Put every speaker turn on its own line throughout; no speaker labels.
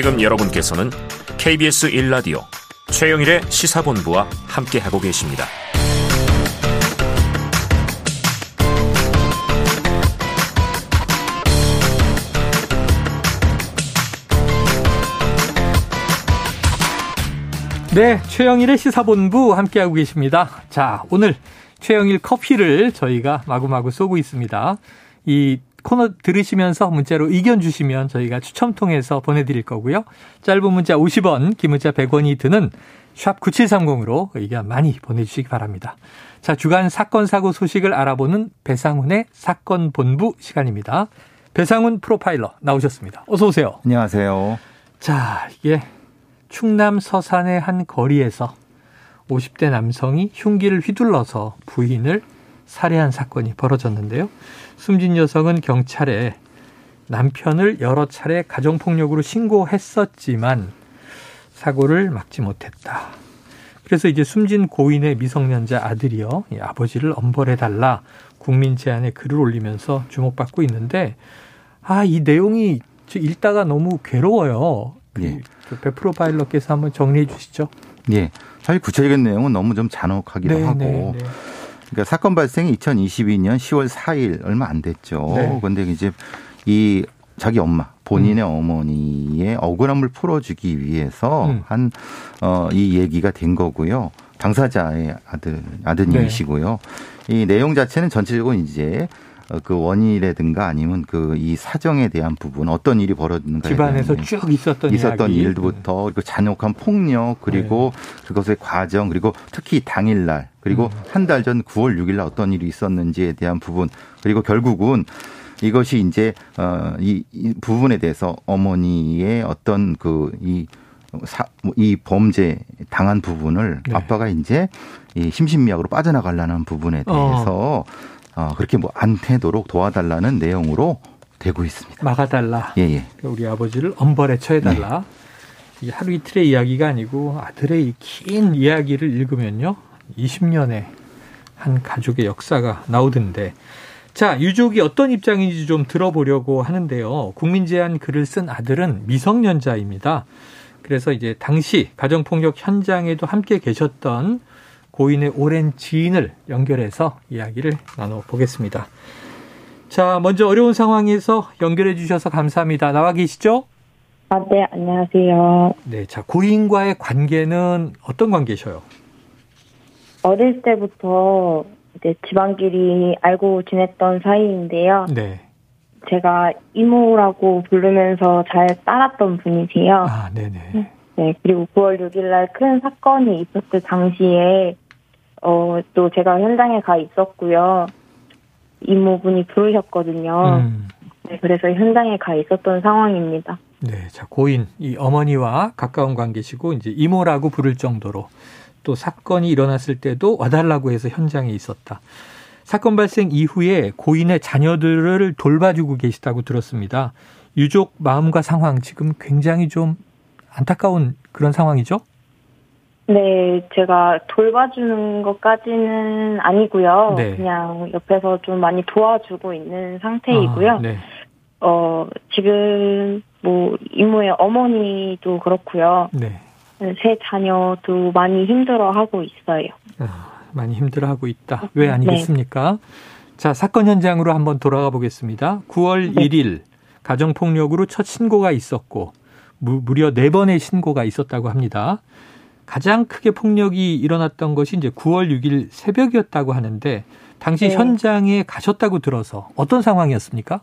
지금 여러분께서는 KBS 1라디오 최영일의 시사본부와 함께하고 계십니다.
네, 최영일의 시사본부 함께하고 계십니다. 자, 오늘 최영일 커피를 저희가 마구마구 쏘고 있습니다. 이 코너 들으시면서 문자로 의견 주시면 저희가 추첨 통해서 보내드릴 거고요. 짧은 문자 50원, 긴 문자 100원이 드는 샵 9730으로 의견 많이 보내주시기 바랍니다. 자, 주간 사건 사고 소식을 알아보는 배상훈의 사건 본부 시간입니다. 배상훈 프로파일러 나오셨습니다. 어서 오세요.
안녕하세요.
자, 이게 충남 서산의 한 거리에서 50대 남성이 흉기를 휘둘러서 부인을 살해한 사건이 벌어졌는데요. 숨진 여성은 경찰에 남편을 여러 차례 가정폭력으로 신고했었지만 사고를 막지 못했다. 그래서 이제 숨진 고인의 미성년자 아들이요. 아버지를 엄벌해달라 국민 제안에 글을 올리면서 주목받고 있는데 아, 이 내용이 읽다가 너무 괴로워요. 예. 배 프로파일러께서 한번 정리해 주시죠.
예. 사실 구체적인 내용은 너무 좀 잔혹하기도 네, 하고. 네, 네. 그러니까 사건 발생이 2022년 10월 4일 얼마 안 됐죠. 네. 근데 이제 이 자기 엄마 본인의 음. 어머니의 억울함을 풀어주기 위해서 음. 한어이 얘기가 된 거고요. 당사자의 아들 아드님이시고요. 네. 이 내용 자체는 전체적으로 이제 어, 그 원인이라든가 아니면 그 이 사정에 대한 부분 어떤 일이 벌어지는가
집안에서 쭉 있었던
있었던 이야기. 일부터 그리고 잔혹한 폭력 그리고 네. 그것의 과정 그리고 특히 당일날 그리고 음. 한달 전 9월 6일날 어떤 일이 있었는지에 대한 부분 그리고 결국은 이것이 이제 어이 이 부분에 대해서 어머니의 어떤 그이 사, 뭐이 범죄 당한 부분을 네. 아빠가 이제 이 심신미약으로 빠져나가려는 부분에 대해서 어. 어, 그렇게 뭐 안 되도록 도와달라는 내용으로 되고 있습니다.
막아달라. 예, 예. 우리 아버지를 엄벌에 처해달라. 네. 이게 하루 이틀의 이야기가 아니고 아들의 긴 이야기를 읽으면요. 20년의 한 가족의 역사가 나오던데. 자, 유족이 어떤 입장인지 좀 들어보려고 하는데요. 국민 제안 글을 쓴 아들은 미성년자입니다. 그래서 이제 당시 가정폭력 현장에도 함께 계셨던 고인의 오랜 지인을 연결해서 이야기를 나눠보겠습니다. 자, 먼저 어려운 상황에서 연결해 주셔서 감사합니다. 나와 계시죠?
아, 네, 안녕하세요.
네, 자, 고인과의 관계는 어떤 관계셔요?
어릴 때부터 이제 집안끼리 알고 지냈던 사이인데요. 네. 제가 이모라고 부르면서 잘 따랐던 분이세요.
아, 네네.
네, 그리고 9월 6일 날 큰 사건이 있었을 당시에 어, 또 제가 현장에 가 있었고요. 이모분이 부르셨거든요. 음. 네, 그래서 현장에 가 있었던 상황입니다.
네, 자, 고인, 이 어머니와 가까운 관계시고, 이제 이모라고 부를 정도로 또 사건이 일어났을 때도 와달라고 해서 현장에 있었다. 사건 발생 이후에 고인의 자녀들을 돌봐주고 계시다고 들었습니다. 유족 마음과 상황 지금 굉장히 좀 안타까운 그런 상황이죠?
네, 제가 돌봐주는 것까지는 아니고요. 네. 그냥 옆에서 좀 많이 도와주고 있는 상태이고요. 아, 네. 어, 지금 뭐 이모의 어머니도 그렇고요. 네. 세 자녀도 많이 힘들어하고 있어요.
아, 많이 힘들어하고 있다. 왜 네. 아니겠습니까? 네. 자, 사건 현장으로 한번 돌아가 보겠습니다. 9월 네. 1일 가정폭력으로 첫 신고가 있었고 무, 무려 4번의 신고가 있었다고 합니다. 가장 크게 폭력이 일어났던 것이 이제 9월 6일 새벽이었다고 하는데 당시 네. 현장에 가셨다고 들어서 어떤 상황이었습니까?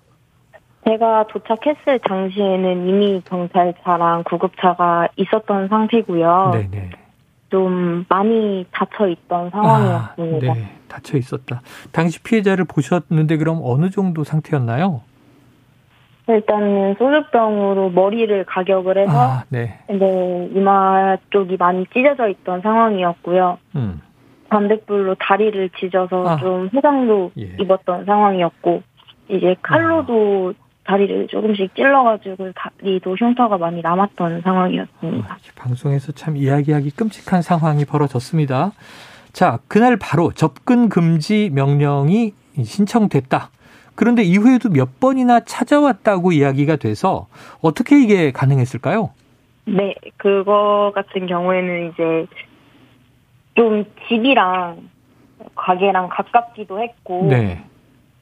제가 도착했을 당시에는 이미 경찰차랑 구급차가 있었던 상태고요. 네네. 좀 많이 닫혀 있던 상황이었습니다. 아, 네,
닫혀 있었다. 당시 피해자를 보셨는데 그럼 어느 정도 상태였나요?
일단은 소주병으로 머리를 가격을 해서 아, 네. 네, 이마 쪽이 많이 찢어져 있던 상황이었고요. 음. 반대불로 다리를 찢어서 아. 좀 해상도 예. 입었던 상황이었고 이제 칼로도 아. 다리를 조금씩 찔러가지고 다리도 흉터가 많이 남았던 상황이었습니다. 아,
방송에서 참 이야기하기 끔찍한 상황이 벌어졌습니다. 자, 그날 바로 접근 금지 명령이 신청됐다. 그런데 이후에도 몇 번이나 찾아왔다고 이야기가 돼서 어떻게 이게 가능했을까요?
네, 그거 같은 경우에는 이제 좀 집이랑 가게랑 가깝기도 했고, 네.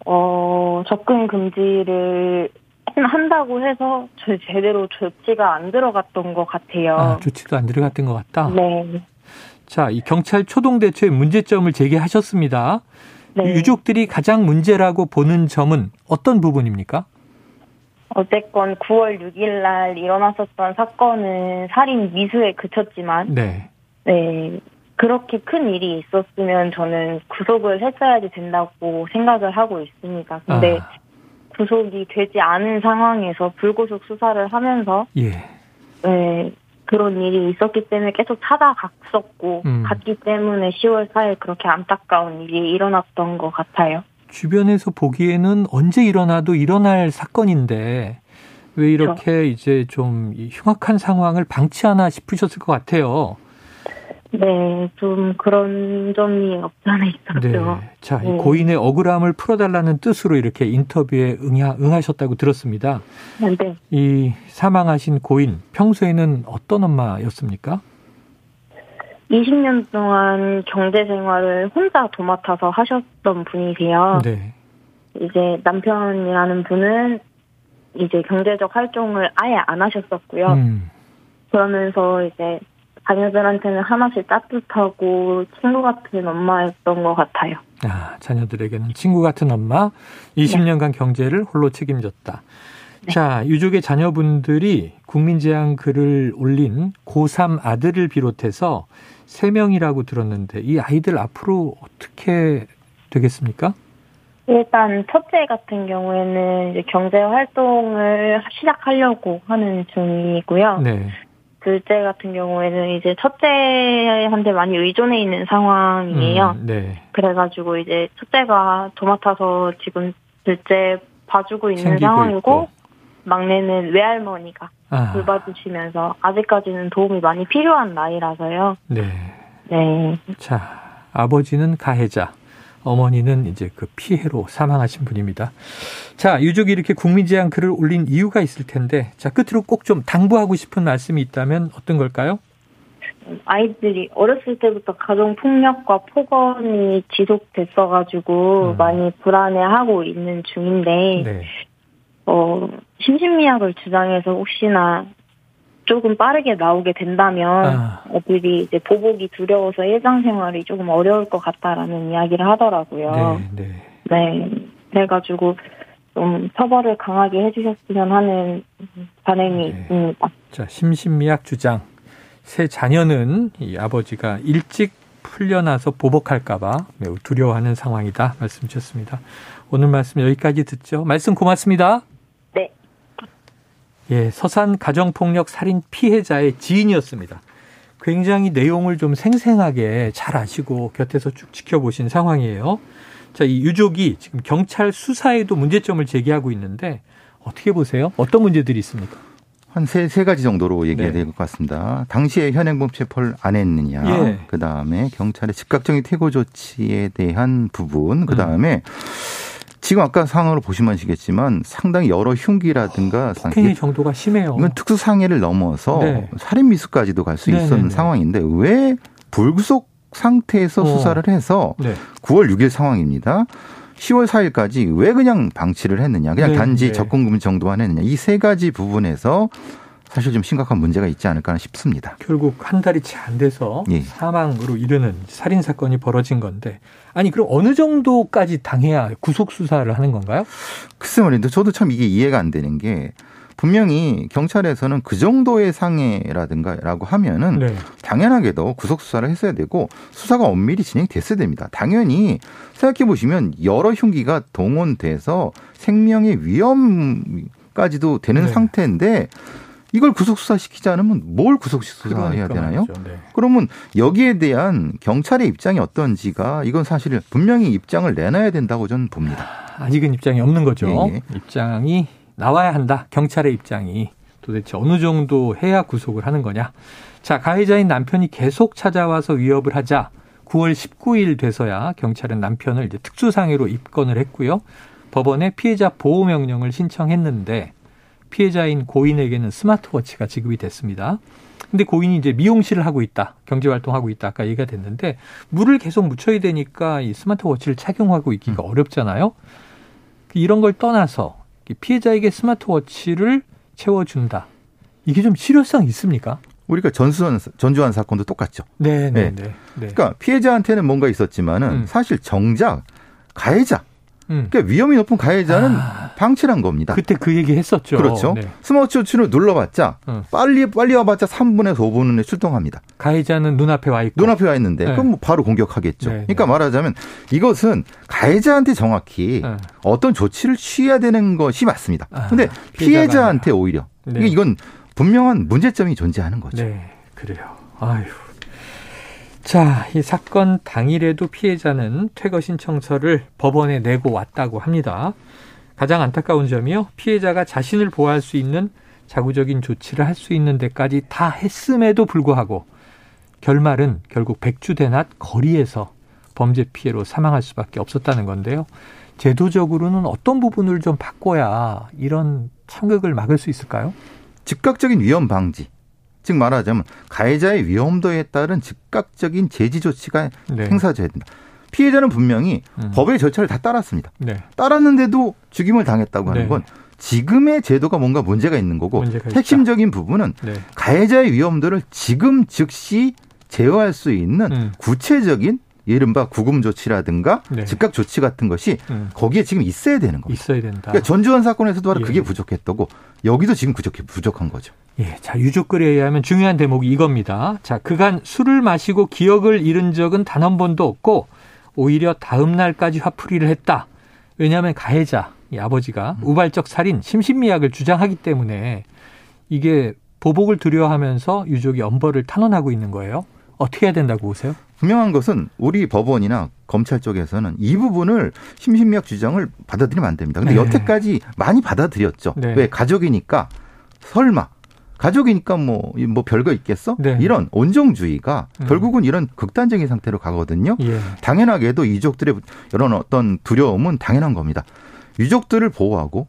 어, 접근 금지를 한다고 해서 제대로 조치가 안 들어갔던 것 같아요. 아,
조치도 안 들어갔던 것 같다?
네.
자, 이 경찰 초동 대처의 문제점을 제기하셨습니다. 네. 유족들이 가장 문제라고 보는 점은 어떤 부분입니까?
어쨌건 9월 6일 날 일어났었던 사건은 살인 미수에 그쳤지만 네. 네. 그렇게 큰 일이 있었으면 저는 구속을 했어야지 된다고 생각을 하고 있습니다. 근데 아. 구속이 되지 않은 상황에서 불구속 수사를 하면서 예. 네, 그런 일이 있었기 때문에 계속 찾아갔었고 음. 갔기 때문에 10월 4일 그렇게 안타까운 일이 일어났던 것 같아요.
주변에서 보기에는 언제 일어나도 일어날 사건인데 왜 이렇게 그렇죠. 이제 좀 흉악한 상황을 방치하나 싶으셨을 것 같아요.
네, 좀 그런 점이 없잖아 있었죠.
네. 자, 네. 고인의 억울함을 풀어달라는 뜻으로 이렇게 인터뷰에 응하, 응하셨다고 들었습니다. 네. 이 사망하신 고인, 평소에는 어떤 엄마였습니까?
20년 동안 경제 생활을 혼자 도맡아서 하셨던 분이세요. 네. 이제 남편이라는 분은 이제 경제적 활동을 아예 안 하셨었고요. 음. 그러면서 이제 자녀들한테는 하나씩 따뜻하고 친구 같은 엄마였던 것 같아요.
아, 자녀들에게는 친구 같은 엄마, 20년간 네. 경제를 홀로 책임졌다. 네. 자, 유족의 자녀분들이 국민재앙 글을 올린 고3 아들을 비롯해서 3명이라고 들었는데 이 아이들 앞으로 어떻게 되겠습니까?
일단 첫째 같은 경우에는 이제 경제 활동을 시작하려고 하는 중이고요. 네. 둘째 같은 경우에는 이제 첫째한테 많이 의존해 있는 상황이에요. 음, 네. 그래가지고 이제 첫째가 도맡아서 지금 둘째 봐주고 있는 상황이고 있고. 막내는 외할머니가 아. 돌봐주시면서 아직까지는 도움이 많이 필요한 나이라서요. 네.
네. 자, 아버지는 가해자. 어머니는 이제 그 피해로 사망하신 분입니다. 자, 유족이 이렇게 국민재앙 글을 올린 이유가 있을 텐데, 자, 끝으로 꼭 좀 당부하고 싶은 말씀이 있다면 어떤 걸까요?
아이들이 어렸을 때부터 가정 폭력과 폭언이 지속됐어가지고 음. 많이 불안해하고 있는 중인데, 네. 어, 심신미약을 주장해서 혹시나 조금 빠르게 나오게 된다면 아. 애들이 이제 보복이 두려워서 일상생활이 조금 어려울 것 같다라는 이야기를 하더라고요. 네, 네. 네. 그래가지고 좀 처벌을 강하게 해주셨으면 하는 바람이 네. 있습니다.
자, 심신미약 주장. 새 자녀는 이 아버지가 일찍 풀려나서 보복할까봐 매우 두려워하는 상황이다 말씀 주셨습니다. 오늘 말씀 여기까지 듣죠. 말씀 고맙습니다. 예, 서산 가정폭력 살인 피해자의 지인이었습니다. 굉장히 내용을 좀 생생하게 잘 아시고 곁에서 쭉 지켜보신 상황이에요. 자, 이 유족이 지금 경찰 수사에도 문제점을 제기하고 있는데 어떻게 보세요? 어떤 문제들이 있습니까?
한 세, 세 가지 정도로 얘기해야 네. 될것 같습니다. 당시에 현행범 체포를 안 했느냐. 예. 그 다음에 경찰의 즉각적인 퇴고 조치에 대한 부분. 그 다음에 음. 지금 아까 상황으로 보시면 아시겠지만 상당히 여러 흉기라든가
폭행의 정도가 심해요.
이건 특수 상해를 넘어서 네. 살인 미수까지도 갈 수 있었는 상황인데 왜 불구속 상태에서 어. 수사를 해서 네. 9월 6일 상황입니다. 10월 4일까지 왜 그냥 방치를 했느냐, 그냥 네, 단지 네. 접근금 정도만 했느냐, 이 세 가지 부분에서 사실 좀 심각한 문제가 있지 않을까 싶습니다.
결국 한 달이 채 안 돼서 예. 사망으로 이르는 살인 사건이 벌어진 건데 아니 그럼 어느 정도까지 당해야 구속 수사를 하는 건가요?
글쎄 말인데 저도 참 이게 이해가 안 되는 게 분명히 경찰에서는 그 정도의 상해라든가라고 하면은 네. 당연하게도 구속 수사를 했어야 되고 수사가 엄밀히 진행됐어야 됩니다. 당연히 생각해 보시면 여러 흉기가 동원돼서 생명의 위험까지도 되는 네. 상태인데 이걸 구속 수사시키지 않으면 뭘 구속 수사해야 그러니까 되나요? 네. 그러면 여기에 대한 경찰의 입장이 어떤지가 이건 사실 분명히 입장을 내놔야 된다고 저는 봅니다.
아직은 입장이 없는 거죠. 예, 예. 입장이 나와야 한다. 경찰의 입장이 도대체 어느 정도 해야 구속을 하는 거냐? 자, 가해자인 남편이 계속 찾아와서 위협을 하자 9월 19일 돼서야 경찰은 남편을 이제 특수상해로 입건을 했고요. 법원에 피해자 보호 명령을 신청했는데 피해자인 고인에게는 스마트워치가 지급이 됐습니다. 근데 고인이 이제 미용실을 하고 있다, 경제 활동하고 있다, 아까 얘기가 됐는데 물을 계속 묻혀야 되니까 이 스마트워치를 착용하고 있기가 음. 어렵잖아요. 이런 걸 떠나서 피해자에게 스마트워치를 채워준다. 이게 좀 실효성 있습니까?
우리가 전수한 전주한 사건도 똑같죠.
네, 네, 네. 네.
그러니까 피해자한테는 뭔가 있었지만은 음. 사실 정작 가해자 음. 그러니까 위험이 높은 가해자는 아. 방치한 겁니다.
그때 그 얘기 했었죠.
그렇죠. 네. 스마트워치를 눌러봤자 음. 빨리 빨리 와봤자 3분에서 5분에 출동합니다.
가해자는 눈앞에 와 있고
눈앞에 와 있는데 네. 그럼 뭐 바로 공격하겠죠. 네, 그러니까 네. 말하자면 이것은 가해자한테 정확히 네. 어떤 조치를 취해야 되는 것이 맞습니다. 그런데 아, 피해자한테 오히려 네. 이건 분명한 문제점이 존재하는 거죠.
네, 그래요. 아유. 자, 이 사건 당일에도 피해자는 퇴거 신청서를 법원에 내고 왔다고 합니다. 가장 안타까운 점이요. 피해자가 자신을 보호할 수 있는 자구적인 조치를 할 수 있는 데까지 다 했음에도 불구하고 결말은 결국 백주대낮 거리에서 범죄 피해로 사망할 수밖에 없었다는 건데요. 제도적으로는 어떤 부분을 좀 바꿔야 이런 참극을 막을 수 있을까요?
즉각적인 위험 방지. 즉 말하자면 가해자의 위험도에 따른 즉각적인 제지 조치가 네. 행사돼야 된다. 피해자는 분명히 음. 법의 절차를 다 따랐습니다. 네. 따랐는데도 죽임을 당했다고 하는 네. 건 지금의 제도가 뭔가 문제가 있는 거고 핵심적인 부분은 네. 가해자의 위험도를 지금 즉시 제어할 수 있는 음. 구체적인 이른바 구금 조치라든가 네. 즉각 조치 같은 것이 음. 거기에 지금 있어야 되는 겁니다.
있어야 된다.
그러니까 전주현 사건에서도 바로 예. 그게 부족했다고 여기도 지금 부족해 부족한 거죠.
예, 자 유족글에 의하면 중요한 대목이 이겁니다. 자 그간 술을 마시고 기억을 잃은 적은 단 한 번도 없고 오히려 다음 날까지 화풀이를 했다. 왜냐하면 가해자 이 아버지가 음. 우발적 살인 심신미약을 주장하기 때문에 이게 보복을 두려워하면서 유족이 엄벌을 탄원하고 있는 거예요. 어떻게 해야 된다고 보세요?
분명한 것은 우리 법원이나 검찰 쪽에서는 이 부분을 심신미약 주장을 받아들이면 안 됩니다. 근데 네. 여태까지 많이 받아들였죠. 네. 왜 가족이니까 설마 가족이니까 뭐, 뭐 별거 있겠어? 네. 이런 온정주의가 음. 결국은 이런 극단적인 상태로 가거든요. 예. 당연하게도 유족들의 이런 어떤 두려움은 당연한 겁니다. 유족들을 보호하고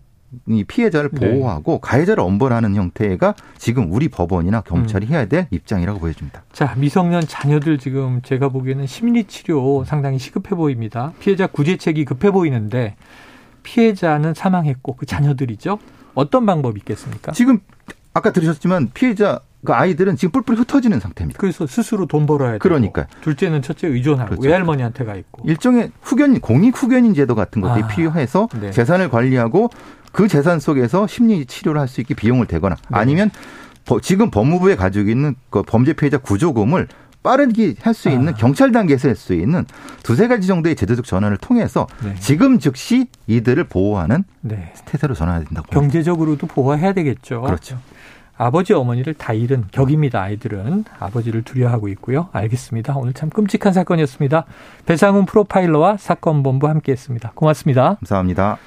이 피해자를 네. 보호하고 네. 가해자를 엄벌하는 형태가 지금 우리 법원이나 경찰이 음. 해야 될 입장이라고 보여집니다.
자, 미성년 자녀들 지금 제가 보기에는 심리 치료 상당히 시급해 보입니다. 피해자 구제책이 급해 보이는데 피해자는 사망했고 그 자녀들이죠. 어떤 방법이 있겠습니까?
지금 아까 들으셨지만 피해자 그 아이들은 지금 뿔뿔이 흩어지는 상태입니다.
그래서 스스로 돈 벌어야 되고
그러니까
둘째는 첫째 의존하고 그렇죠. 외할머니한테 가 있고
일종의 후견 공익 후견인 제도 같은 것들이 아, 필요해서 네. 재산을 관리하고 그 재산 속에서 심리 치료를 할 수 있게 비용을 대거나 네. 아니면 지금 법무부에 가지고 있는 그 범죄 피해자 구조금을 빠르게 할 수 있는 아. 경찰 단계에서 할 수 있는 두세 가지 정도의 제도적 전환을 통해서 네. 지금 즉시 이들을 보호하는 네. 태세로 전환해야 된다고.
경제적으로도 보호해야 되겠죠.
그렇죠.
아버지 어머니를 다 잃은 격입니다. 아이들은 아버지를 두려워하고 있고요. 알겠습니다. 오늘 참 끔찍한 사건이었습니다. 배상훈 프로파일러와 사건 본부 함께했습니다. 고맙습니다.
감사합니다.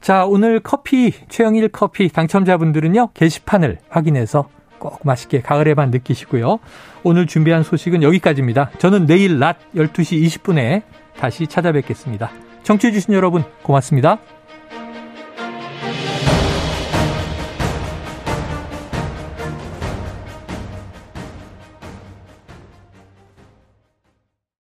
자, 오늘 커피, 최영일 커피 당첨자분들은요, 게시판을 확인해서 꼭 맛있게 가을의 반 느끼시고요. 오늘 준비한 소식은 여기까지입니다. 저는 내일 낮 12시 20분에 다시 찾아뵙겠습니다. 청취해주신 여러분, 고맙습니다.